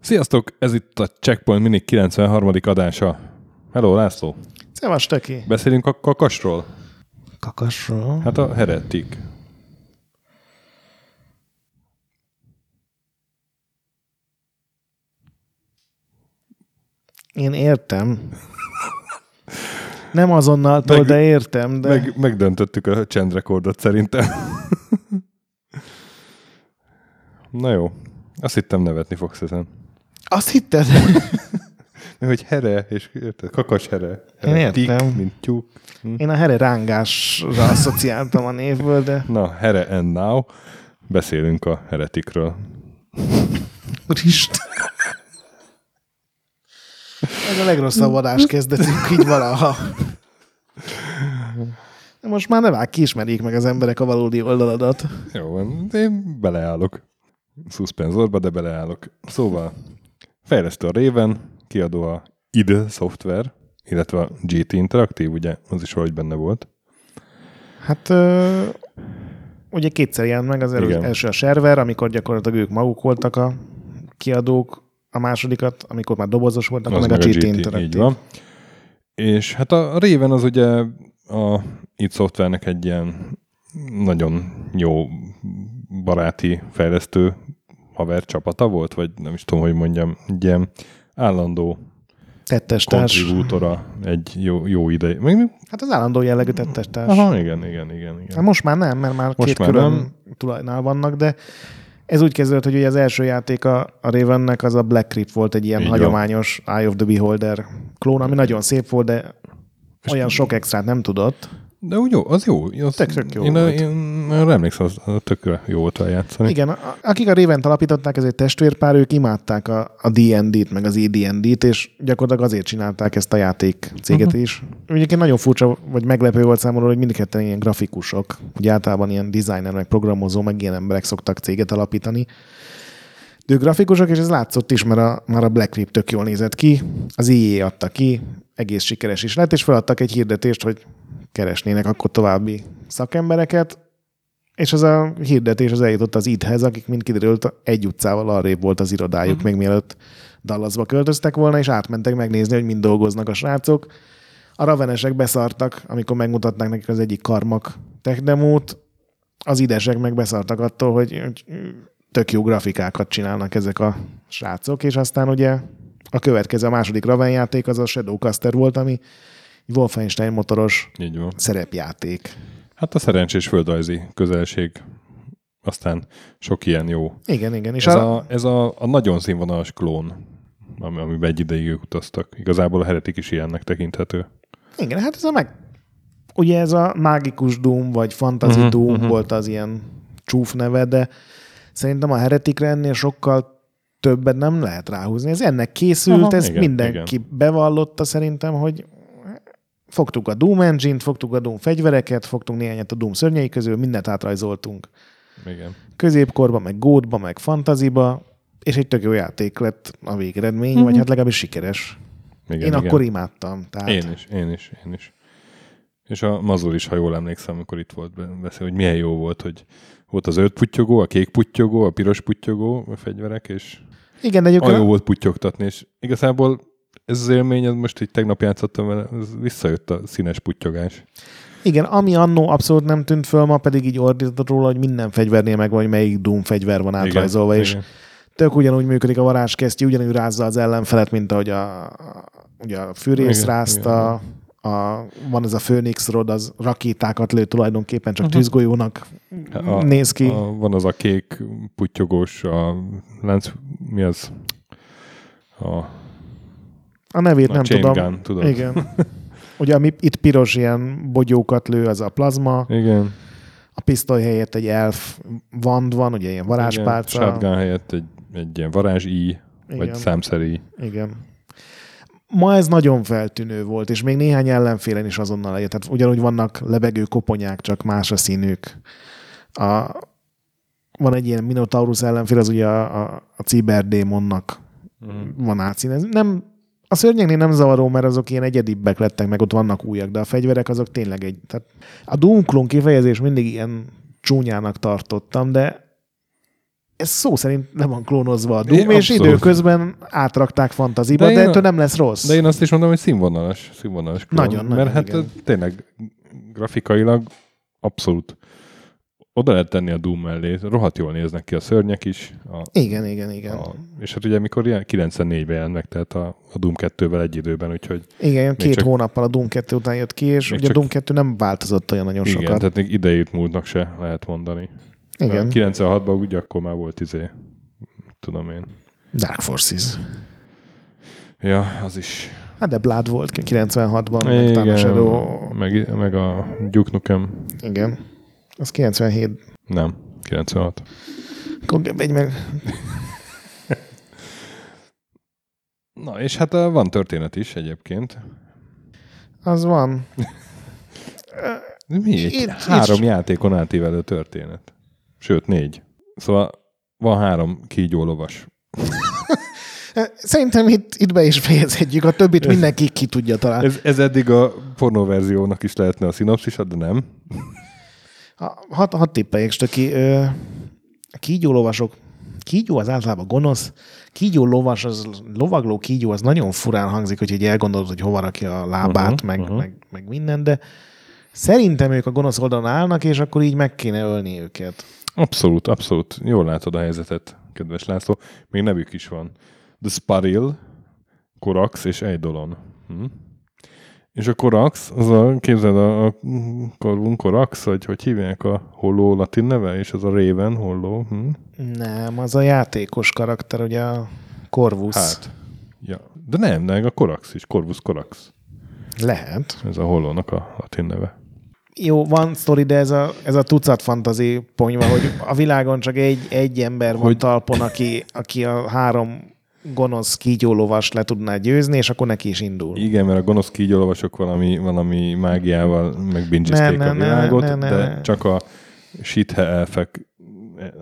Sziasztok! Ez itt a Checkpoint Mini 93. adása. Hello, László! Szevas, Töki! Beszélünk a kakasról? Kakasról? Hát a heretik. Én értem. Nem azonnal, Meg- de értem, de... Meg, megdöntöttük a csendrekordot szerintem. Na jó. Azt hittem nevetni fogsz ezen. Azt hitted? Mert hogy here, és érted? Kakas here. Én Heretik, értem. mint tyúk. Hm. Én a here rángásra asszociáltam a névből, de... Na, here and now. Beszélünk a heretikről. Úristen! Ez a legrosszabb adás kezdetünk így valaha. De most már ne vág, kiismerjék meg az emberek a valódi oldaladat. Jó, van, én beleállok. Szuszpenzorba, de beleállok. Szóval, fejlesztő a Raven, kiadó a id Software, illetve a GT Interactive, ugye, az is valahogy benne volt. Hát ö, ugye kétszer jelent meg, az elő, első a server, amikor gyakorlatilag ők maguk voltak a kiadók, a másodikat, amikor már dobozos voltak, Az meg, a GT, Interactive. így van. És hát a Raven az ugye a id Software-nek egy ilyen nagyon jó baráti fejlesztő haver csapata volt, vagy nem is tudom, hogy mondjam, egy ilyen állandó Tettestárs. kontribútora egy jó, jó ideig. Még, Hát az állandó jellegű tettestárs. aha, igen, igen, igen, Hát igen. most már nem, mert már most két már külön nem. tulajdonál vannak, de ez úgy kezdődött, hogy ugye az első játék a, a Ravennek az a Black Crypt volt egy ilyen Így hagyományos Eye of the Beholder klón, ami nagyon szép volt, de olyan sok extrát nem tudott. De úgy jó, az jó. Az, Tök- tök jó én, volt. én, arra emlékszem, az, az tökre jó volt vele játszani. Igen, akik a Raven-t alapították, ez egy testvérpár, ők imádták a, a D&D-t, meg az ED&D-t, és gyakorlatilag azért csinálták ezt a játék céget uh-huh. is. Egyébként nagyon furcsa, vagy meglepő volt számomra, hogy mindketten ilyen grafikusok, ugye általában ilyen designer, meg programozó, meg ilyen emberek szoktak céget alapítani. De ők grafikusok, és ez látszott is, mert a, már a Black Crypt tök jól nézett ki, az EA adta ki, egész sikeres is lett, és feladtak egy hirdetést, hogy keresnének akkor további szakembereket, és az a hirdetés az eljutott az idhez, akik mind kiderült, egy utcával arrébb volt az irodájuk, uh-huh. még mielőtt Dallasba költöztek volna, és átmentek megnézni, hogy mind dolgoznak a srácok. A ravenesek beszartak, amikor megmutatták nekik az egyik karmak tech demót, az idesek meg beszartak attól, hogy hogy tök jó grafikákat csinálnak ezek a srácok, és aztán ugye a következő, a második Raven játék az a Shadowcaster volt, ami egy Wolfenstein motoros Így van. szerepjáték. Hát a szerencsés földrajzi közelség, aztán sok ilyen jó. Igen, igen. És Ez, a, a, ez a, a nagyon színvonalas klón, ami, amiben egy ideig ők utaztak. Igazából a heretik is ilyennek tekinthető. Igen, hát ez a meg... Ugye ez a mágikus Doom, vagy Fantasy uh-huh, Doom uh-huh. volt az ilyen csúf neve, de szerintem a heretikre ennél sokkal többet nem lehet ráhúzni. Ez ennek készült, Aha, ez igen, mindenki igen. bevallotta szerintem, hogy fogtuk a Doom engine-t, fogtuk a Doom fegyvereket, fogtunk néhányat a Doom szörnyei közül, mindent átrajzoltunk. Igen. Középkorba, meg gódba, meg fantaziba, és egy tök jó játék lett a végeredmény, Mhm. uh-huh. vagy hát legalábbis sikeres. igen Én igen. akkor imádtam. Tehát... Én is, én is, én is. És a Mazur is, ha jól emlékszem, amikor itt volt be- beszél, hogy milyen jó volt, hogy volt az zöld puttyogó, a kék puttyogó, a piros puttyogó, a fegyverek, és Igen, de olyan jó volt puttyogtatni, és igazából ez az élmény, ez most így tegnap játszottam vele, ez visszajött a színes puttyogás. Igen, ami annó abszolút nem tűnt föl, ma pedig így ordított róla, hogy minden fegyvernél meg vagy melyik Doom fegyver van átrajzolva, és igen. tök ugyanúgy működik a varázskesztyű, ugyanúgy rázza az ellenfelet, mint ahogy a, a, ugye a fűrész Igen, rázta, a, van ez a Phoenix Rod, az rakétákat lő tulajdonképpen, csak tűzgolyónak A- néz ki. A, van az a kék puttyogós, a lánc, mi az? A, A nevét a nem tudom. gun, tudod? Igen. Ugye ami itt piros ilyen bogyókat lő, az a plazma, Igen. a pisztoly helyett egy elf vand van, ugye ilyen varázspálca. Igen, shotgun helyett egy, egy ilyen varázs i, vagy Igen. számszeri. Igen. Ma ez nagyon feltűnő volt, és még néhány ellenfélen is azonnal eljött. Tehát ugyanúgy vannak lebegő koponyák, csak más a színük. A, van egy ilyen Minotaurus ellenfél, az ugye a, a, a ciberdémonnak Mhm. van átszínez. Nem A szörnyeknél nem zavaró, mert azok ilyen egyedibbek lettek, meg ott vannak újak, de a fegyverek azok tényleg egy... Tehát a Doom klón kifejezés mindig ilyen csúnyának tartottam, de ez szó szerint nem van klónozva a Doom, É, és abszolút. időközben átrakták fantaziba, De de, én ettől a- nem lesz rossz. De én azt is mondom, hogy színvonalas. színvonalas klón. Nagyon, Mert nagyon, hát igen. tényleg grafikailag abszolút oda lehet tenni a Doom mellé. Rohadt jól néznek ki a szörnyek is. A, Igen, igen, igen. a, és hát ugye mikor ilyen 94-ben jelent meg, tehát a, a Doom 2-vel egy időben, úgyhogy Igen, két csak- hónappal a Doom 2 után jött ki, és ugye a Doom 2 nem változott olyan nagyon igen, sokat. tehát még idejét múltnak se lehet mondani. Igen, 96-ban úgy akkor már volt izé, tudom én. Dark Forces. Ja, az is. Hát de Blood volt 96-ban, meg utána Shadow. meg, meg a Duke Nukem. Igen. Az 97. Nem, 96. Akkor megy meg. Na, és hát uh, van történet is egyébként. Az van. Mi? Egy Én- három és- játékon átívelő történet. Sőt, négy. Szóval van három kígyó lovas. Szerintem itt, itt be is fejezhetjük, a többit mindenki ki tudja találni. Ez, ez eddig a pornóverziónak is lehetne a szinopszisa, de nem. Ha- Hat, hat tippeljek, Stöki. Ö, a kígyólovasok, kígyó az általában gonosz, kígyó lovas, az lovagló kígyó, az nagyon furán hangzik, hogy így elgondolod, hogy hova rakja a lábát, Uh-huh, meg, uh-huh. meg, meg minden, de szerintem ők a gonosz oldalon állnak, és akkor így meg kéne ölni őket. Abszolút, abszolút. Jól látod a helyzetet, kedves László. Még nevük is van. The Sparil, Korax és Eidolon. Hm? És a Korax, az a, képzeld, a, a Corvum Korax, vagy hogy hívják a holló latin neve, és az a Raven holló. Hm? Nem, az a játékos karakter, ugye a Corvus. Hát. Ja. De nem, de a Korax is, Corvus Korax. Lehet. Ez a hollónak a latin neve. Jó, van sztori, de ez a, ez a tucat fantazi ponyva, hogy a világon csak egy, egy ember van Hogy- talpon, aki, aki a három gonosz kígyólovas le tudná győzni, és akkor neki is indul. Igen, mert a gonosz kígyólovasok valami, valami mágiával megbingizték a ne, ne, világot, ne, ne, de csak a sithe elfek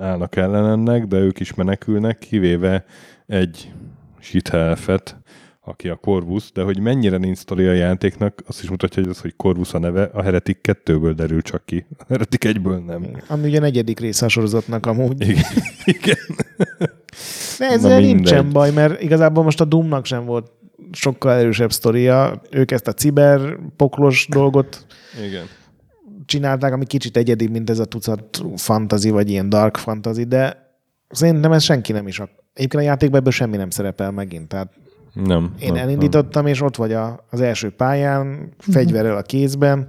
állnak ellen ennek, de ők is menekülnek, kivéve egy sithe elfet, aki a Corvus, de hogy mennyire nincs sztori a játéknak, azt is mutatja, hogy az, hogy Corvus a neve, a Heretik 2-ből derül csak ki. A Heretik 1-ből nem. Ami ugye negyedik része a sorozatnak amúgy. Igen. Igen. De ezzel nincsen baj, mert igazából most a Doomnak sem volt sokkal erősebb sztoria. Ők ezt a ciberpoklos dolgot Igen. csinálták, ami kicsit egyedi, mint ez a tucat fantasy, vagy ilyen dark fantasy, de szerintem ez senki nem is. Egyébként a játékban ebből semmi nem szerepel megint. Tehát Nem. én nem, elindítottam, és ott vagy a, az első pályán, fegyverrel a kézben.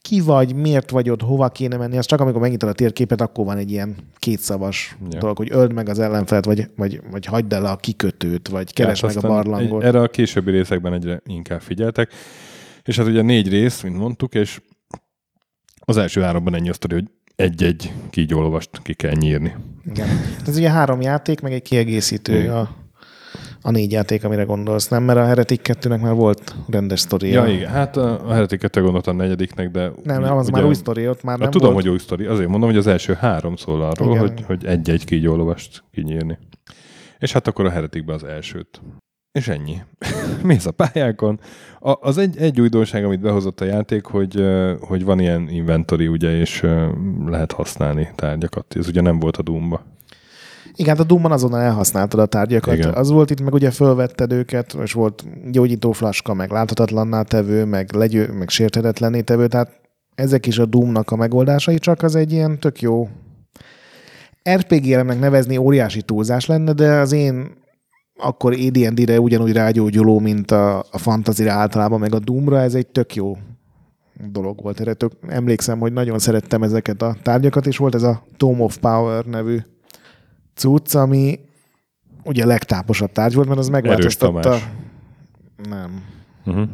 Ki vagy, miért vagy ott, hova kéne menni, az csak amikor megnyitod a térképet, akkor van egy ilyen kétszavas Ja. dolog, hogy öld meg az ellenfelet, vagy, vagy, vagy hagyd el a kikötőt, vagy keresd Hát meg a barlangot. Egy, erre a későbbi részekben egyre inkább figyeltek. És hát ugye négy rész, mint mondtuk, és az első háromban ennyi a sztori, hogy egy-egy kígyólovast ki kell nyírni. Igen. Ez ugye három játék, meg egy kiegészítő Igen. a, a négy játék, amire gondolsz, nem? Mert a Heretic 2-nek már volt rendes sztoria. Ja, igen. Hát a, Heretic 2 gondoltam a negyediknek, de... Nem, nem, az ugye- már új sztori, ott már nem tudom, volt. hogy új sztori. Azért mondom, hogy az első három szól arról, Igen. hogy, hogy egy-egy kígyólovast kinyírni. És hát akkor a Hereticbe az elsőt. És ennyi. Mész a pályákon. A, az egy, egy újdonság, amit behozott a játék, hogy, hogy van ilyen inventory, ugye, és lehet használni tárgyakat. Ez ugye nem volt a Doomba. Igen, hát a Doom-ban azonnal elhasználtad a tárgyakat. Igen. Az volt itt, meg ugye fölvetted őket, és volt gyógyító flaska, meg láthatatlanná tevő, meg, legyő, meg sérthetetlenné tevő, tehát ezek is a Doomnak a megoldásai, csak az egy ilyen tök jó RPG elemnek nevezni óriási túlzás lenne, de az én akkor AD&D-re ugyanúgy rágyógyuló, mint a, a fantasy általában, meg a Doomra, ez egy tök jó dolog volt. Erre tök, emlékszem, hogy nagyon szerettem ezeket a tárgyakat, és volt ez a Tome of Power nevű cucc, ami ugye a legtáposabb tárgy volt, mert az megváltoztatta... Nem. Uh-huh.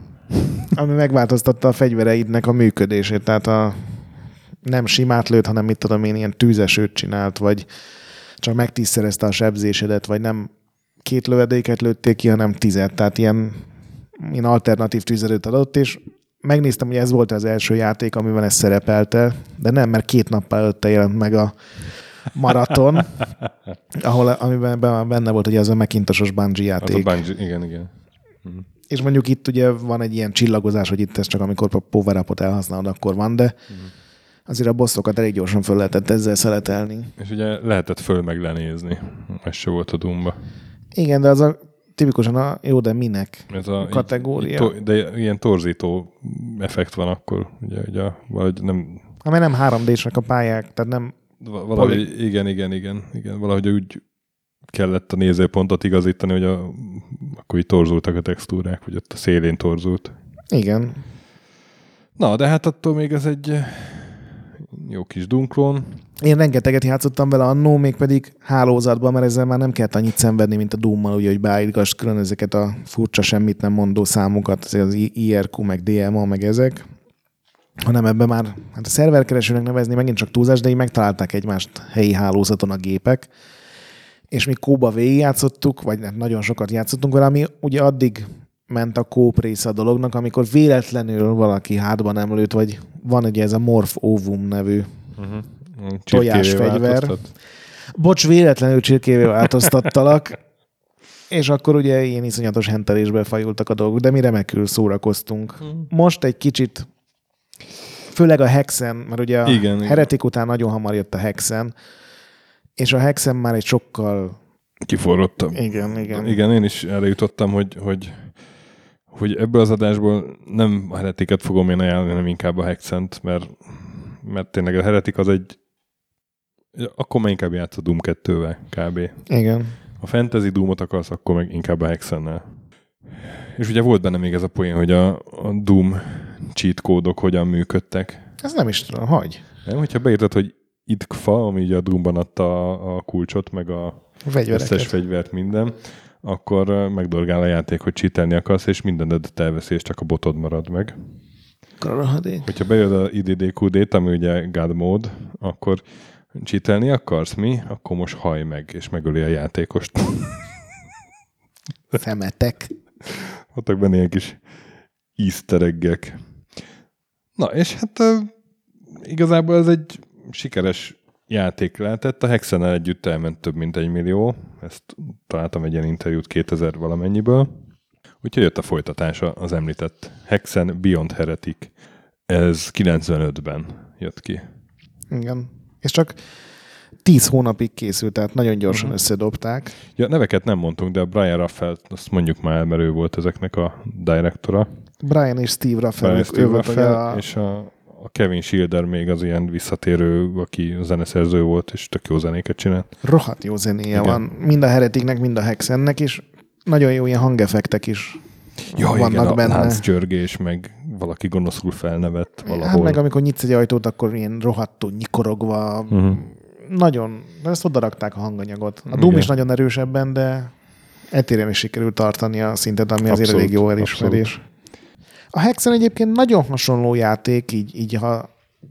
Ami megváltoztatta a fegyvereidnek a működését, tehát a nem simát lőtt, hanem mit tudom én, ilyen tűzesőt csinált, vagy csak megtízszerezte a sebzésedet, vagy nem két lövedéket lőtték ki, hanem tizet, tehát ilyen, ilyen alternatív tűzerőt adott, és megnéztem, hogy ez volt az első játék, amiben ez szerepelte, de nem, mert két nappal előtte jelent meg a maraton, ahol, amiben benne volt ugye az a Macintosos Bungie Az a játék. Bungie, igen, igen. Mhm. És mondjuk itt ugye van egy ilyen csillagozás, hogy itt ez csak amikor a power upot elhasználod, akkor van, de Mhm. azért a bosszokat elég gyorsan föl lehetett ezzel szeletelni. És ugye lehetett föl meg lenézni. Ez se volt a Doomba. Igen, de az a tipikusan a jó, de minek? Ez a, Kategória. Így, to, de ilyen torzító effekt van akkor, ugye, ugye valahogy nem, Amely nem 3D-sek a pályák, tehát nem va- valahogy, igen, igen, igen, igen, valahogy úgy kellett a nézőpontot igazítani, hogy a, akkor így torzultak a textúrák, vagy ott a szélén torzult. Igen. Na, de hát attól még ez egy eh, jó kis dunklón. Én rengeteget játszottam vele annó, mégpedig hálózatban, mert ezzel már nem kellett annyit szenvedni, mint a Doom-mal, ugye, hogy beállítgass külön ezeket a furcsa semmit nem mondó számokat, az IRQ, meg DMA, meg ezek, hanem ebben már, hát a szerverkeresőnek nevezni megint csak túlzás, de így megtalálták egymást helyi hálózaton a gépek, és mi kóba végigjátszottuk, vagy hát nagyon sokat játszottunk vele, ami ugye addig ment a kóp része a dolognak, amikor véletlenül valaki hátban nem lőtt, vagy van ugye ez a Morph Ovum nevű Uh-huh. Tojásfegyver. Bocs, véletlenül csirkévé változtattalak, és akkor ugye ilyen iszonyatos hentelésbe fajultak a dolgok, de mi remekül szórakoztunk. Most egy kicsit, főleg a Hexen, mert ugye a Igen, igen. Heretik után nagyon hamar jött a Hexen, és a Hexen már egy sokkal... Kiforrottam. Igen, igen. Igen, én is erre jutottam, hogy, hogy, hogy ebből az adásból nem a heretiket fogom én ajánlani, hanem inkább a Hexent, mert, mert tényleg a heretik az egy akkor már inkább játsz a Doom 2-vel kb. Igen. Ha fantasy Doomot akarsz, akkor meg inkább a Hexennel. És ugye volt benne még ez a poén, hogy a, a Doom cheat kódok hogyan működtek. Ez nem is tudom, hogy. Nem, hogyha beírtad, hogy IDKFA, ami ugye a Doomban adta a, a kulcsot, meg a Fegyvereket. összes fegyvert, minden, akkor megdorgál a játék, hogy csítelni akarsz, és mindenedet elveszi, és csak a botod marad meg. Karahadék. Hogyha bejön a IDDQD-t, ami ugye God mode, akkor csítelni akarsz mi? Akkor most haj meg, és megöli a játékost. Szemetek. Voltak benne ilyen kis easter. Na, és hát igazából ez egy sikeres játék lehetett. A hexen együtt elment több mint egy millió. Ezt találtam egy ilyen interjút 2000 valamennyiből. Úgyhogy jött a folytatása az említett Hexen Beyond Heretic. Ez 95-ben jött ki. Igen. És csak tíz hónapig készült, tehát nagyon gyorsan Mhm. összedobták. Ja, neveket nem mondtunk, de a Brian Raffelt, azt mondjuk már, mert ő volt ezeknek a direktora. Brian és Steve Raffel, Brian Steve Raffel, a, és a, a Kevin Schilder még az ilyen visszatérő, aki zeneszerző volt, és tök jó zenéket csinált. rohadt jó zenéje Igen. van. Mind a Heretiknek, mind a Hexennek is. Nagyon jó ilyen hangeffektek is vannak igen, a benne. lánccsörgés, meg valaki gonoszul felnevett valahol. Hát meg amikor nyitsz egy ajtót, akkor ilyen rohadtul nyikorogva. uh-huh. Nagyon, de ezt odarakták a hanganyagot. A Doom Igen. is nagyon erősebben, de etéren is sikerült tartani a szintet, ami azért Abszolút, elég jó elismerés. A Hexen egyébként nagyon hasonló játék, így, így ha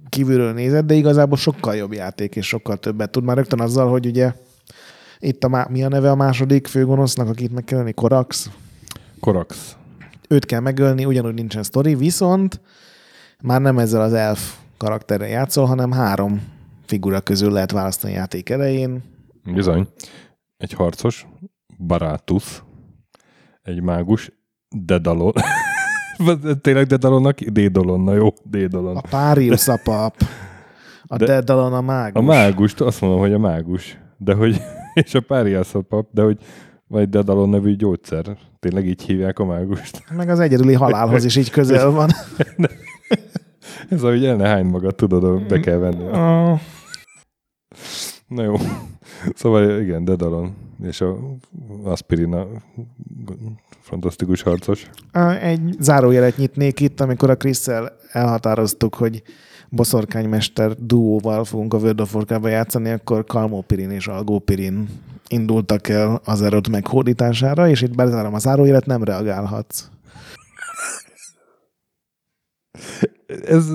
kívülről nézed, de igazából sokkal jobb játék, és sokkal többet tud. Már rögtön azzal, hogy ugye itt a, má- mi a neve a második főgonosznak, akit meg kell ölni, Korax. Korax. Őt kell megölni, ugyanúgy nincsen sztori, viszont már nem ezzel az elf karakterrel játszol, hanem három figura közül lehet választani a játék elején. Bizony. Egy harcos, Barátus, egy mágus, Dedalon. Tényleg Dedalonnak? Dédolon, na jó, Dédolon. A Párius a pap, a De- Dedalon a mágus. A mágust, azt mondom, hogy a mágus. De hogy, és a páriász a pap, de hogy vagy Dedalon nevű gyógyszer. Tényleg így hívják a mágust. Meg az egyedüli halálhoz is így közel van. Ez ahogy el ne hány magad, tudod, be kell venni. Ah, Na jó. Szóval igen, Dedalon. És a aspirin a fantasztikus harcos. Egy zárójelet nyitnék itt, amikor a Krisszel elhatároztuk, hogy boszorkánymester duóval fogunk a World of Warcraft-ba játszani, akkor Kalmópirin és Algópirin indultak el az erőt meghódítására, és itt bezárom a zárójelet, nem reagálhatsz. Ez...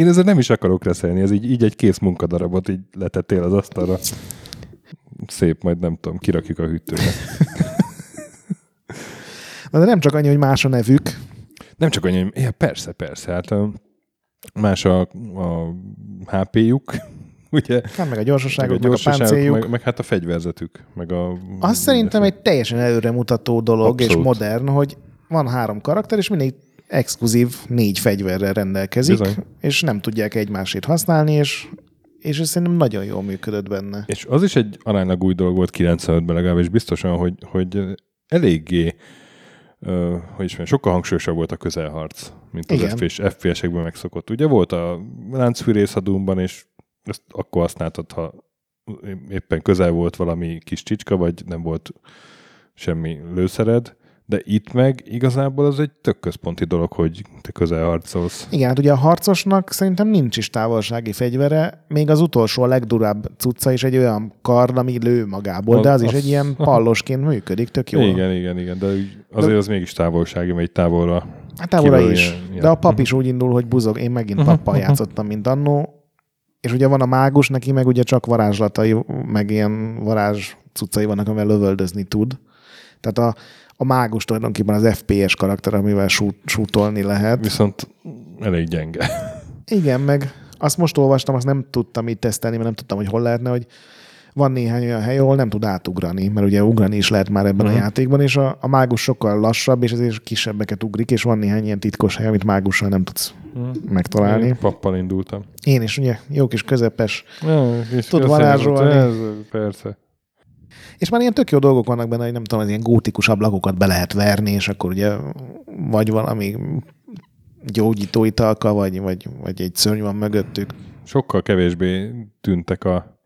Én ezzel nem is akarok reszelni, ez így, így egy kész munkadarabot így letettél az asztalra. Szép, majd nem tudom, kirakjuk a hűtőbe. Na, de nem csak annyi, hogy más a nevük, Nem csak annyi, ja, persze, persze, hát más a, a HP-juk, ugye? Hát meg a Meg a gyorsaságuk, meg a, gyorsaságuk, páncéljuk. meg, meg, hát a fegyverzetük, meg a... Az szerintem egy teljesen előremutató dolog, és Abszolút. modern, hogy van három karakter, és mindig exkluzív négy fegyverrel rendelkezik, Bizony. és nem tudják egymásét használni, és, és ez szerintem nagyon jól működött benne. És az is egy aránylag új dolog volt 95-ben legalábbis biztosan, hogy, hogy eléggé hogy is mondjam, sokkal hangsúlyosabb volt a közelharc, mint az. FPS, FPS-ekben megszokott. Ugye volt a láncfűrész a Doom-ban, és ezt akkor használtad, ha éppen közel volt valami kis csicska, vagy nem volt semmi lőszered, de itt meg igazából az egy tök központi dolog, hogy te közel harcolsz. Igen, hát ugye a harcosnak szerintem nincs is távolsági fegyvere, még az utolsó, a legdurább cucca is egy olyan kard, ami lő magából, de az, Az- is az- egy ilyen pallosként működik, tök jó. Igen, igen, igen, de azért az mégis távolsági, megy távolra. Hát távolra Kívül is. ilyen- ilyen- De a pap is úgy indul, hogy buzog. Én megint pappal játszottam, mint annó. És ugye van a mágus, neki meg ugye csak varázslatai, meg ilyen varázs cuccai vannak, amivel lövöldözni tud. Tehát a, a mágus tulajdonképpen az FPS karakter, amivel shoot, shootolni lehet. Viszont elég gyenge. Igen, meg azt most olvastam, azt nem tudtam itt tesztelni, mert nem tudtam, hogy hol lehetne, hogy van néhány olyan hely, ahol nem tud átugrani, mert ugye ugrani is lehet már ebben uh-huh. a Mhm. játékban, és a, a mágus sokkal lassabb, és ezért kisebbeket ugrik, és van néhány ilyen titkos hely, amit mágussal nem tudsz megtalálni. Én pappal indultam. Én is, ugye, jó kis közepes. És Tud varázsolni. Ez, persze. És már ilyen tök jó dolgok vannak benne, hogy nem tudom, az ilyen gótikus ablakokat be lehet verni, és akkor ugye vagy valami gyógyító italka, vagy, vagy, vagy egy szörny van mögöttük. Sokkal kevésbé tűntek a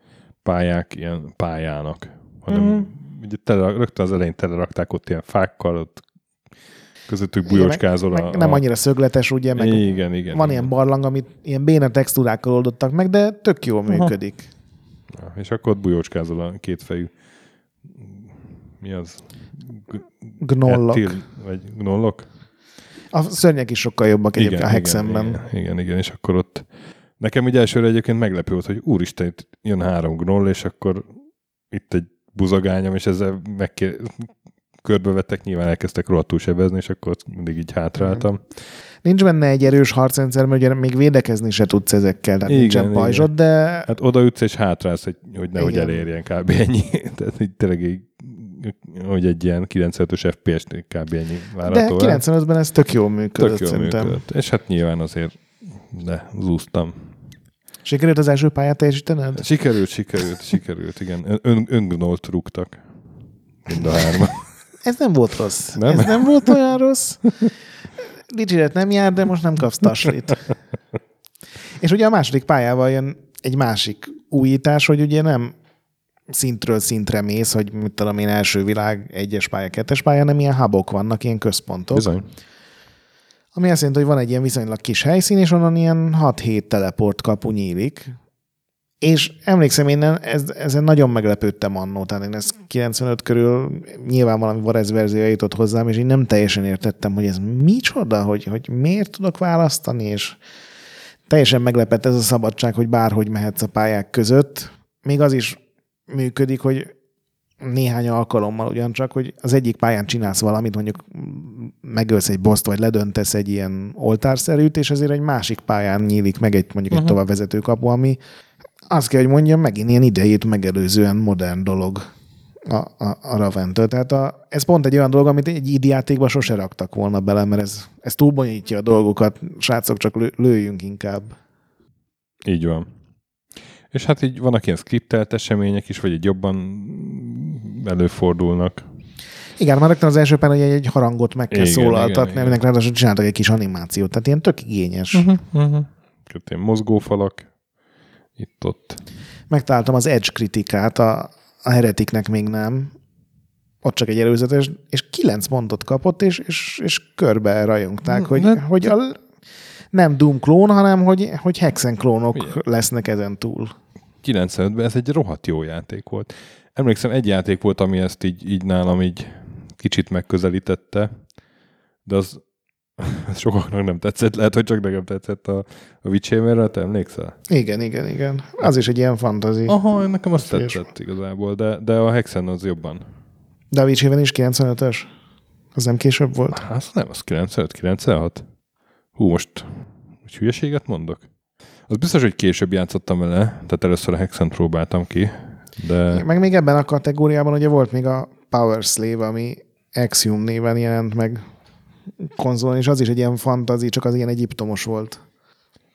pályák ilyen pályának, hanem mm. ugye tele, rögtön az elején telerakták ott ilyen fákkal, ott közöttük bujócskázol meg, a... meg nem a... annyira szögletes, ugye, meg Igen, igen. van igen. ilyen barlang, amit ilyen béna textúrákkal oldottak meg, de tök jól működik. Ja, és akkor ott bujócskázol a kétfejű... Mi az? Gnollok. Ettil, vagy gnollok? A szörnyek is sokkal jobbak egyébként a Hexenben. Igen, igen, igen, és akkor ott nekem ugye elsőre egyébként meglepő volt, hogy úristen, itt jön három gnoll, és akkor itt egy buzagányom, és ezzel megkér... körbevettek, nyilván elkezdtek rohadtul sebezni, és akkor mindig így hátráltam. Nincs benne egy erős harcrendszer, mert ugye még védekezni se tudsz ezekkel, tehát Igen, nincsen pajzsod, de Hát odaütsz és hátrálsz, hogy, hogy nehogy Igen. elérjen kb. ennyi. Tehát így tényleg így, hogy egy ilyen 95-ös FPS kb. ennyi de várható. el. 95-ben ez tök jól működött Tök jól szerintem. működött. És hát nyilván azért de zúztam. Sikerült az első pályát teljesítened? Sikerült, sikerült, sikerült, igen. Ön, öngnolt rúgtak. Mind a hárman. Ez nem volt rossz. Nem? Ez nem volt olyan rossz. Dicséret nem jár, de most nem kapsz taslit. És ugye a második pályával jön egy másik újítás, hogy ugye nem szintről szintre mész, hogy mit tudom én, első világ, egyes pálya, kettes pálya, hanem ilyen hubok vannak, ilyen központok. Bizony. Ami azt jelenti, hogy van egy ilyen viszonylag kis helyszín, és onnan ilyen 6-7 teleport kapu nyílik. És emlékszem, én ez, ezen nagyon meglepődtem annó, tehát én ezt 95 körül nyilván valami Varez verziója jutott hozzám, és én nem teljesen értettem, hogy ez micsoda, hogy, hogy miért tudok választani, és teljesen meglepett ez a szabadság, hogy bárhogy mehetsz a pályák között. Még az is működik, hogy néhány alkalommal ugyancsak, hogy az egyik pályán csinálsz valamit, mondjuk megölsz egy boszt, vagy ledöntesz egy ilyen oltárszerűt, és ezért egy másik pályán nyílik meg egy mondjuk egy Aha. továbbvezető kapu, ami azt kell, hogy mondjam, megint ilyen idejét megelőzően modern dolog a, a, a Raventől. Tehát a, ez pont egy olyan dolog, amit egy ID játékba sose raktak volna bele, mert ez, ez túlbonyítja a dolgokat. Srácok, csak lő, lőjünk inkább. Így van. És hát így vannak ilyen skriptelt események is, vagy egy jobban előfordulnak. Igen, már rögtön az első pár, hogy egy, egy harangot meg kell Igen, szólaltatni, igen, aminek ráadásul csináltak egy kis animációt, tehát ilyen tök igényes. Uh-huh, uh-huh. Mozgófalak, itt-ott. Megtaláltam az Edge kritikát, a, a Heretiknek még nem, ott csak egy előzetes, és kilenc pontot kapott, és, és, és körbe rajongták, hogy, de- hogy a, nem Doom klón, hanem hogy, hogy Hexen klónok Igen. lesznek ezen túl. 95-ben ez egy rohadt jó játék volt. Emlékszem, egy játék volt, ami ezt így, így nálam így kicsit megközelítette, de az sokaknak nem tetszett. Lehet, hogy csak nekem tetszett a, a Witch Hammerre, te emlékszel? Igen, igen, igen. Az is egy ilyen fantazi. Aha, nekem azt tetszett igazából, de, de a Hexen az jobban. De a Witch Haven is 95-ös? Az nem később volt? Hát nem, az 95, 96. Hú, most most hülyeséget mondok? Az biztos, hogy később játszottam vele, tehát először a Hexen próbáltam ki, de... Meg még ebben a kategóriában ugye volt még a Power Slave, ami Axiom néven jelent meg konzolon, és az is egy ilyen fantazi, csak az ilyen egyiptomos volt.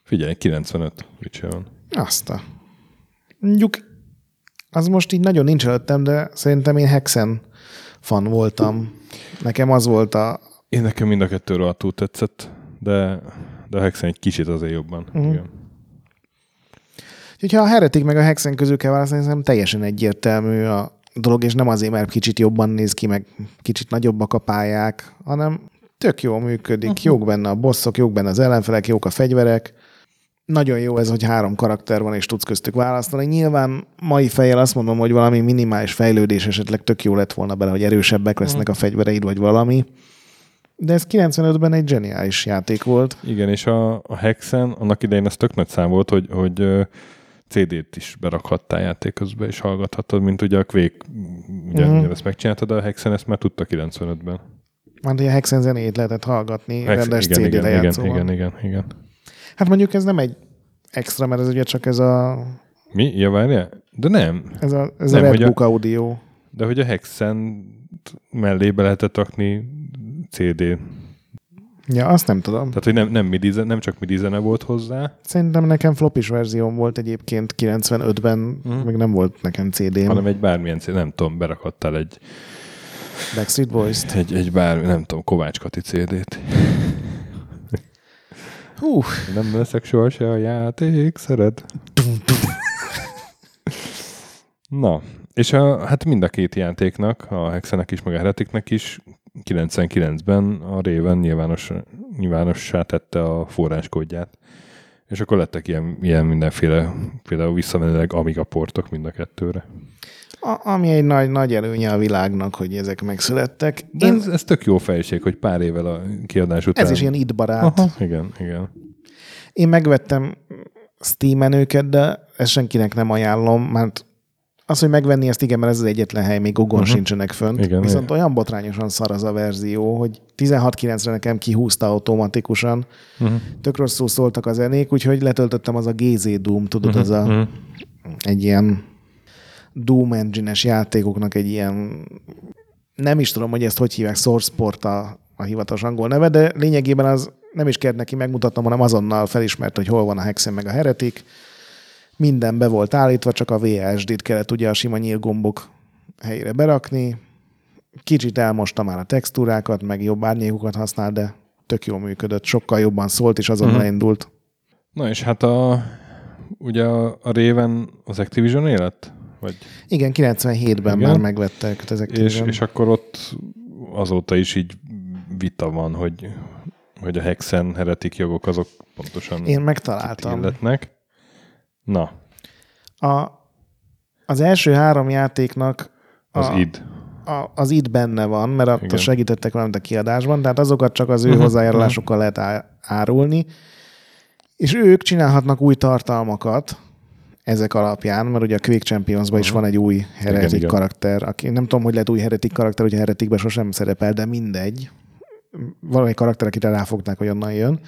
Figyelj, 95 Witcher van. Azt a... Mondjuk az most így nagyon nincs előttem, de szerintem én Hexen fan voltam. Nekem az volt a... Én nekem mind a kettő rohadtul tetszett, de, de a Hexen egy kicsit azért jobban. Uh-huh. Igen. Úgyhogy ha a Heretic meg a Hexen közül kell választani, szerintem teljesen egyértelmű a dolog, és nem azért, mert kicsit jobban néz ki, meg kicsit nagyobbak a pályák, hanem tök jól működik, uh-huh. jók benne a bosszok, jók benne az ellenfelek, jók a fegyverek. Nagyon jó ez, hogy három karakter van, és tudsz köztük választani. Nyilván mai fejjel azt mondom, hogy valami minimális fejlődés esetleg tök jó lett volna bele, hogy erősebbek lesznek a fegyvereid, vagy valami. De ez 95-ben egy zseniális játék volt. Igen, és a, a Hexen annak idején ez tök nagy szám volt, hogy, hogy CD-t is berakhattál játék közben, és hallgathattad, mint ugye a Quake, ugye, Mhm. uh-huh. ezt megcsináltad, de a Hexen ezt már tudta 95-ben. Már ugye a Hexen zenét lehetett hallgatni, Hex, rendes igen, CD igen, igen, lejátszóval. igen, igen, igen. Hát mondjuk ez nem egy extra, mert ez ugye csak ez a, Mi? Ja, várjál? De nem. ez a, ez Nem, a hogy a- Redbook Audio. De hogy a Hexen mellébe lehetett rakni CD. Ja, azt nem tudom. Tehát, hogy nem, nem, MIDI, nem csak MIDI zene volt hozzá, Szerintem nekem flopis verzióm volt egyébként 95-ben, Mhm. mm. meg nem volt nekem CD-m. hanem egy bármilyen CD, nem tudom, berakhattál egy, Backstreet Boys-t. egy, egy bár, nem tudom, Kovács Kati CD-t. Hú, Nem leszek soha se a játék, szeret. Na, és a, hát mind a két játéknak, a Hexenek is, meg a Heretiknek is 99-ben a Raven nyilvános, nyilvánossá tette a forráskódját. És akkor lettek ilyen, ilyen mindenféle, például visszamenőleg Amiga portok mind a kettőre. A, ami egy nagy, nagy előnye a világnak, hogy ezek megszülettek. De Én, ez, ez tök jó fejség, hogy pár évvel a kiadás után... ez is ilyen itt barát. Aha, igen, igen. Én megvettem Steam-en őket, de ezt senkinek nem ajánlom, mert az, hogy megvenni ezt, igen, mert ez az egyetlen hely, még Gogon Mhm. uh-huh. sincsenek fönt. Igen, Viszont igen. olyan botrányosan szar az a verzió, hogy 16.9-re nekem kihúzta automatikusan. Uh-huh. Tök rosszul szóltak a zenék, úgyhogy letöltöttem az a GZ Doom, tudod, Mhm, az a egy ilyen Doom engine-es játékoknak egy ilyen, nem is tudom, hogy ezt hogy hívják, SourcePort a, a hivatalos angol neve, de lényegében az nem is kellett neki megmutatnom, hanem azonnal felismert, hogy hol van a Hexen meg a Heretik. Minden be volt állítva, csak a VSD-t kellett ugye a sima nyílgombok helyére berakni. Kicsit elmosta már a textúrákat, meg jobb árnyékokat használ, de tök jól működött, sokkal jobban szólt, és azonnal uh-huh. indult. Na és hát a, ugye a, a Raven az Activision élet? Vagy, Igen, 97-ben Igen. már megvettek ezek. és, és akkor ott azóta is így vita van, hogy, hogy a Hexen heretik jogok azok pontosan Én megtaláltam. illetnek. Na, A, az első három játéknak az a, id. a, az itt benne van, mert Igen. ott segítettek valamit a kiadásban, tehát azokat csak az ő Mhm, hozzájárulásukkal lehet á- árulni, és ők csinálhatnak új tartalmakat ezek alapján, mert ugye a Quake Champions-ban is van egy új heretik Mhm. igen. karakter, aki nem tudom, hogy lehet új heretik karakter, hogy a heretikben sosem szerepel, de mindegy. Valami karakter, akire ráfogták, hogy onnan jön.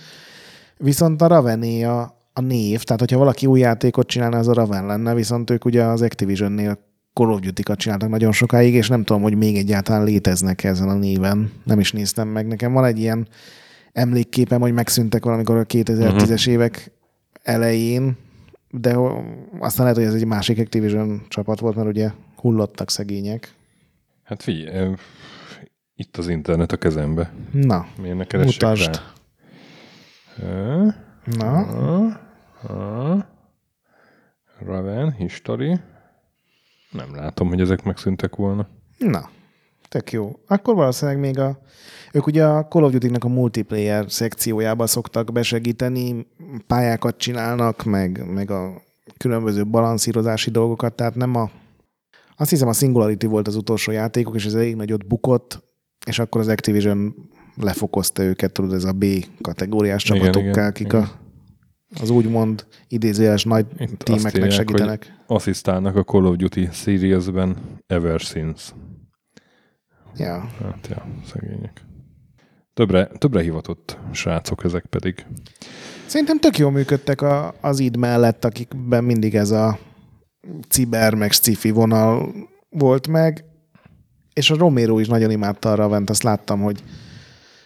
Viszont a Ravené a, a név, tehát hogyha valaki új játékot csinálna, az a Raven lenne, viszont ők ugye az Activision-nél Call of Duty-kat csináltak nagyon sokáig, és nem tudom, hogy még egyáltalán léteznek ezen a néven. Nem is néztem meg. Nekem van egy ilyen emlékképem, hogy megszűntek valamikor a 2010-es évek elején, de aztán lehet, hogy ez egy másik Activision csapat volt, mert ugye hullottak szegények. Hát figyelj, itt az internet a kezembe. Na, Miért ne keressek Mutasd. rá? Na, a, a, Raven, History. Nem látom, hogy ezek megszűntek volna. na. Tök jó. Akkor valószínűleg még a... Ők ugye a Call of Duty-nek a multiplayer szekciójába szoktak besegíteni, pályákat csinálnak, meg, meg a különböző balanszírozási dolgokat, tehát nem a... Azt hiszem a Singularity volt az utolsó játékok, és ez elég nagyot bukott, és akkor az Activision lefokozta őket, tudod, ez a B kategóriás Igen, csapatokkal, igen, akik igen. a, az úgymond idézőjeles nagy Itt tímeknek írják, segítenek. Asszisztálnak a Call of Duty Series-ben ever since. Ja. Hát, ja, szegények. Többre, többre hivatott srácok ezek pedig. Szerintem tök jól működtek a, az id mellett, akikben mindig ez a ciber meg sci vonal volt meg, és a Romero is nagyon imádta arra vent, azt láttam, hogy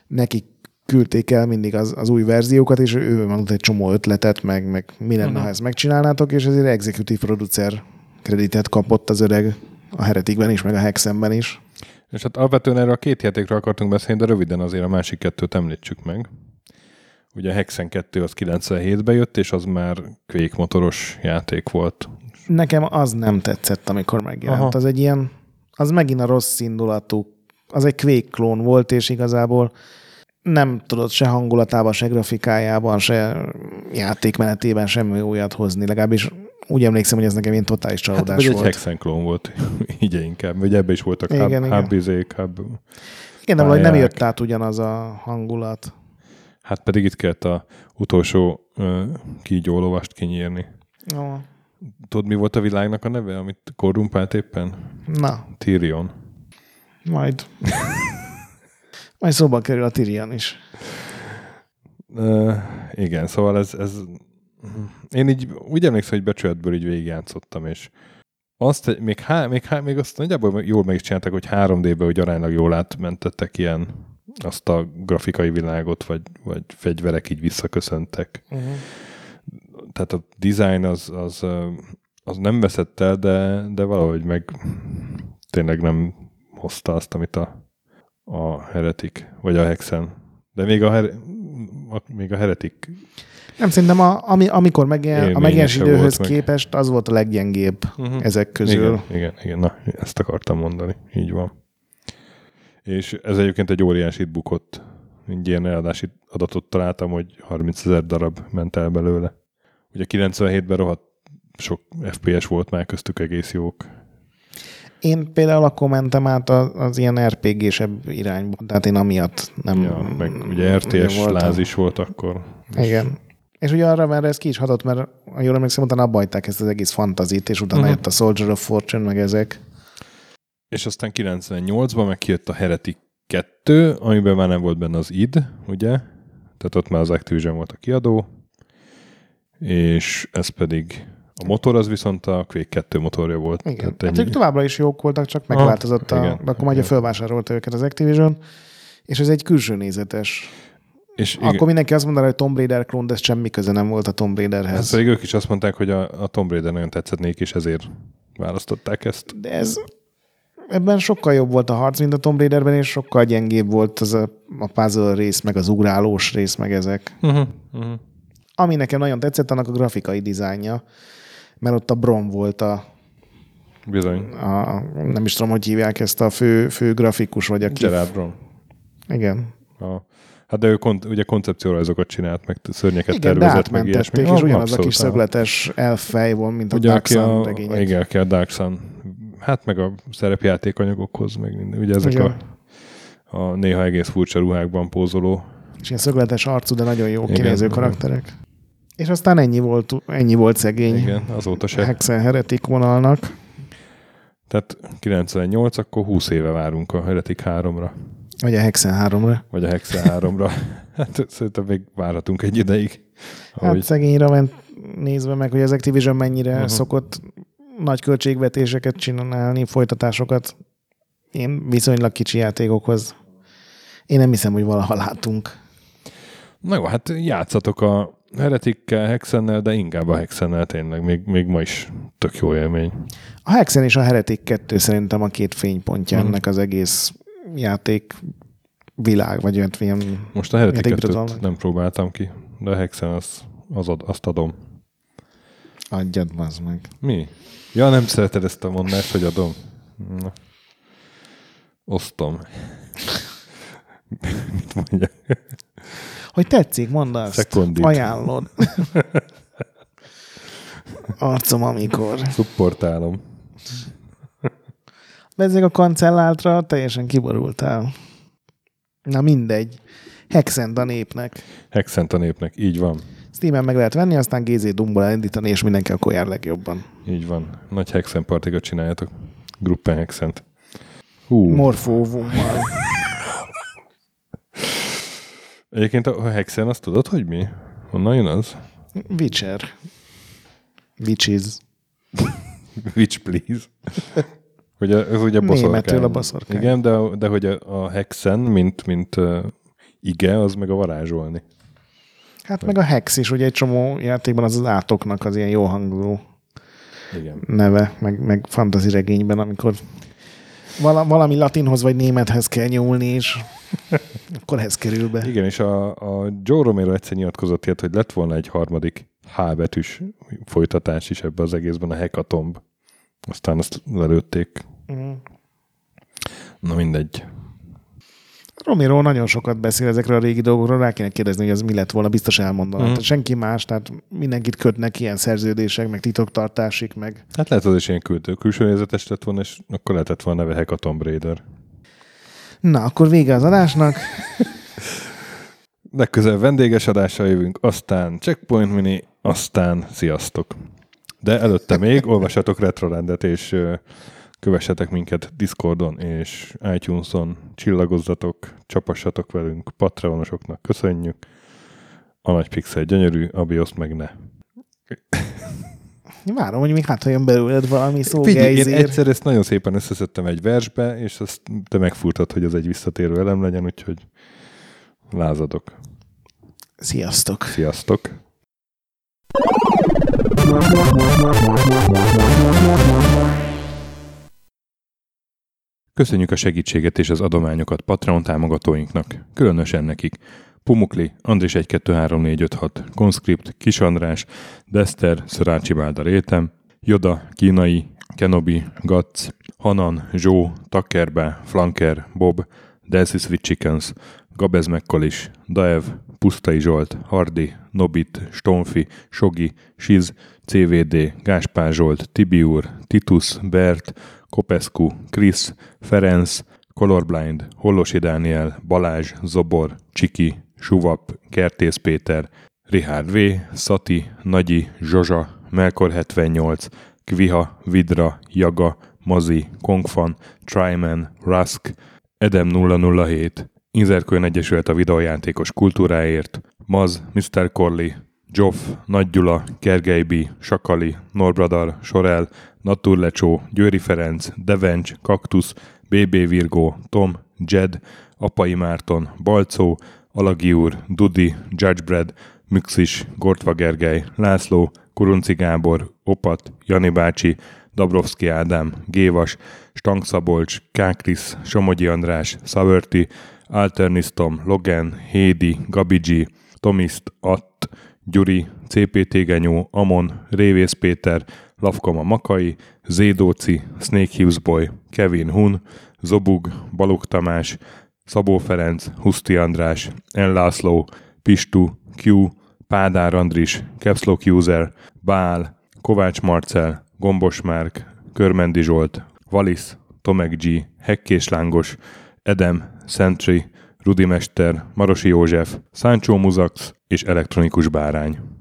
neki küldték el mindig az, az új verziókat, és ő mondott egy csomó ötletet, meg, meg mi lenne, uh-huh. ha ezt megcsinálnátok, és ezért executive producer kreditet kapott az öreg a Heretikben is, meg a Hexenben is. És hát alapvetően erre a két játékra akartunk beszélni, de röviden azért a másik kettőt említsük meg. Ugye a Hexen 2 az 97-ben jött, és az már Quake motoros játék volt. Nekem az nem tetszett, amikor megjelent. Aha. Az egy ilyen, az megint a rossz indulatú, az egy Quake klón volt, és igazából nem tudott se hangulatában, se grafikájában, se játékmenetében semmi újat hozni. Legalábbis úgy emlékszem, hogy ez nekem ilyen totális csalódás hát, volt. egy Hexen klón volt, így inkább. Vagy ebbe is voltak igen, hub, igen. hub, izék, hub Igen, de valahogy nem jött át ugyanaz a hangulat. Hát pedig itt kellett a utolsó uh, kígyólovast kinyírni. Oh. Tudod, mi volt a világnak a neve, amit korrumpált éppen? Na. Tyrion. Majd. Majd szóba kerül a Tyrion is. Uh, igen, szóval ez, ez én így úgy emlékszem, hogy becsületből így végigjátszottam, és azt, még, há, még, há, még azt nagyjából jól meg is csináltak, hogy 3D-be, hogy aránylag jól átmentettek ilyen azt a grafikai világot, vagy, vagy fegyverek így visszaköszöntek. Uh-huh. Tehát a design az, az, az nem veszett el, de, de valahogy meg tényleg nem hozta azt, amit a, a heretik, vagy a hexen. De még a, her, a, még a heretik nem, szerintem a, ami, amikor megjel, a megjelenés időhöz meg. képest az volt a leggyengébb uh-huh. ezek közül. Igen, igen, igen, na, ezt akartam mondani, így van. És ez egyébként egy óriási bukott. Így ilyen eladási adatot találtam, hogy 30 ezer darab ment el belőle. Ugye 97-ben rohadt sok FPS volt már köztük egész jók. Én például akkor mentem át az, az ilyen RPG-sebb irányba, tehát én amiatt nem... Ja, meg ugye RTS láz is volt akkor. Igen. És ugye arra mert ez ki is hatott, mert ha jól emlékszem, utána abba ezt az egész fantazit, és utána uh-huh. jött a Soldier of Fortune, meg ezek. És aztán 98-ban meg kijött a Heretic 2, amiben már nem volt benne az id, ugye? Tehát ott már az Activision volt a kiadó, és ez pedig a motor az viszont a Quake 2 motorja volt. Igen. Tehát ennyi... hát ők továbbra is jók voltak, csak megváltozott ah, a... Igen, akkor már fölvásárolta őket az Activision, és ez egy külső nézetes és Akkor igen. mindenki azt mondaná, hogy Tomb Raider klón, de ez semmi köze nem volt a Tomb Raiderhez. Hát pedig ők is azt mondták, hogy a, a Tomb Raider nagyon tetszett nék, és ezért választották ezt. De ez ebben sokkal jobb volt a harc, mint a Tomb Raiderben, és sokkal gyengébb volt az a, a puzzle rész, meg az ugrálós rész, meg ezek. Uh-huh, uh-huh. Ami nekem nagyon tetszett, annak a grafikai dizájnja, mert ott a Brom volt a Bizony. A, nem is tudom, hogy hívják ezt a fő, fő grafikus, vagy a Gerard Brom. Igen. A, Hát de ő kon- ugye koncepciórajzokat csinált, meg szörnyeket Igen, tervezett, meg ilyesmi. és ugyanaz a kis szögletes elfej van, mint a ugye, Dark Sun a, regények. Igen, aki a Dark Sun. Hát meg a szerepjátékanyagokhoz, meg minden. Ugye ezek a, a néha egész furcsa ruhákban pózoló. És ilyen szögletes arcú, de nagyon jó kinéző karakterek. És aztán ennyi volt, ennyi volt szegény. Igen, azóta se. Hexen heretik vonalnak. Tehát 98, akkor 20 éve várunk a Heretik 3-ra. Vagy a Hexen 3-ra. Vagy a Hexen 3-ra. hát szerintem még várhatunk egy ideig. Ahogy... Hát szegényre ment nézve meg, hogy az Activision mennyire uh-huh. szokott nagy költségvetéseket csinálni, folytatásokat. Én viszonylag kicsi játékokhoz. Én nem hiszem, hogy valaha látunk. Na jó, hát játszatok a Heretikkel, Hexennel, de inkább a Hexennel tényleg. Még, még ma is tök jó élmény. A Hexen és a Heretik 2 szerintem a két fénypontja uh-huh. ennek az egész játék világ, vagy olyan ilyen Most a heretik nem próbáltam ki, de a Hexen az, az ad, azt adom. Adjad, az meg. Mi? Ja, nem szereted ezt a mondást, hogy adom? Na. Osztom. Mit mondja? Hogy tetszik, mondd azt. Szekundit. Ajánlod. Arcom, amikor. Supportálom. Bezzeg a kancelláltra teljesen kiborultál. Na mindegy. Hexent a népnek. Hexent a népnek, így van. Steam-en meg lehet venni, aztán GZ Dumból elindítani, és mindenki akkor jár legjobban. Így van. Nagy Hexen partikat csináljátok. Gruppen Hexent. Hú. Morfóvummal. Egyébként a Hexen azt tudod, hogy mi? Honnan jön az? Witcher. Witches. Witch, please. Hogy ez ugye boszorkány. Németül a boszorkány. Igen, de, de hogy a, a hexen, mint, mint uh, ige, az meg a varázsolni. Hát meg a Hex is, ugye egy csomó játékban az az átoknak az ilyen jó hangzó Igen. neve, meg, meg fantasy regényben, amikor vala, valami latinhoz vagy némethez kell nyúlni, és akkor ez kerül be. Igen, és a, a Joe Romero egyszer nyilatkozott ilyet, hogy lett volna egy harmadik H betűs folytatás is ebbe az egészben, a Hekatomb. Aztán azt lelőtték. Mm. Na mindegy. Romero nagyon sokat beszél ezekről a régi dolgokról, rá kéne kérdezni, hogy ez mi lett volna, biztos elmondaná. Mm. Senki más, tehát mindenkit kötnek ilyen szerződések, meg titoktartásig, meg Hát lehet az is ilyen kültő, külső nézetes lett volna, és akkor lehetett volna neve Hekatomb Raider. Na, akkor vége az adásnak. Legközelebb vendéges adással jövünk, aztán Checkpoint Mini, aztán sziasztok! De előtte még olvassatok Retrorendet, és kövessetek minket Discordon és iTunes-on, csillagozzatok, csapassatok velünk, Patreonosoknak köszönjük. A nagy pixel gyönyörű, a BIOS meg ne. Várom, hogy még hát jön belőled valami szó Figyelj, én egyszer ezt nagyon szépen összeszedtem egy versbe, és azt te megfúrtad, hogy az egy visszatérő elem legyen, úgyhogy lázadok. Sziasztok! Sziasztok! Köszönjük a segítséget és az adományokat Patreon támogatóinknak, különösen nekik. Pumukli, Andris 123456, Conscript, Kis András, Dester, Szörácsi Bálda Rétem, Joda, Kínai, Kenobi, Gatz, Hanan, Zsó, Takkerbe, Flanker, Bob, Delcy Sweet Chickens, Gabez Mekkolis, Daev, Pusztai Zsolt, Hardi, Nobit, Stonfi, Sogi, Siz, CVD, Gáspár Zsolt, Tibiur, Titus, Bert, Kopescu, Krisz, Ferenc, Colorblind, Hollosi Dániel, Balázs, Zobor, Csiki, Suvap, Kertész Péter, Richard V, Szati, Nagyi, Zsozsa, Melkor 78, Kviha, Vidra, Jaga, Mazi, Kongfan, Tryman, Rusk, Edem 007, Inzerkőn Egyesület a videójátékos kultúráért, Maz, Mr. Corley, Joff, Nagy Gyula, Gergely B., Sakali, Norbradar, Sorel, Naturlecsó, Győri Ferenc, Devencs, Kaktusz, BB Virgó, Tom, Jed, Apai Márton, Balcó, Alagi úr, Dudi, Judgebred, Müxis, Gortva Gergely, László, Kurunci Gábor, Opat, Jani bácsi, Dabrowski Ádám, Gévas, Stangszabolcs, Kákris, Somogyi András, Szavörti, Alternisztom, Logan, Hédi, Gabigi, Tomiszt, Att, Gyuri, CPT Genyó, Amon, Révész Péter, Lavkoma Makai, Zédóci, Snake Hughes Boy, Kevin Hun, Zobug, Balog Tamás, Szabó Ferenc, Huszti András, N. László, Pistu, Q, Pádár Andris, Capslock User, Bál, Kovács Marcel, Gombos Márk, Körmendi Zsolt, Valisz, Tomek G, Hekkés Lángos, Edem, Sentry, Rudimester, Marosi József, Száncsó Muzax és Elektronikus Bárány.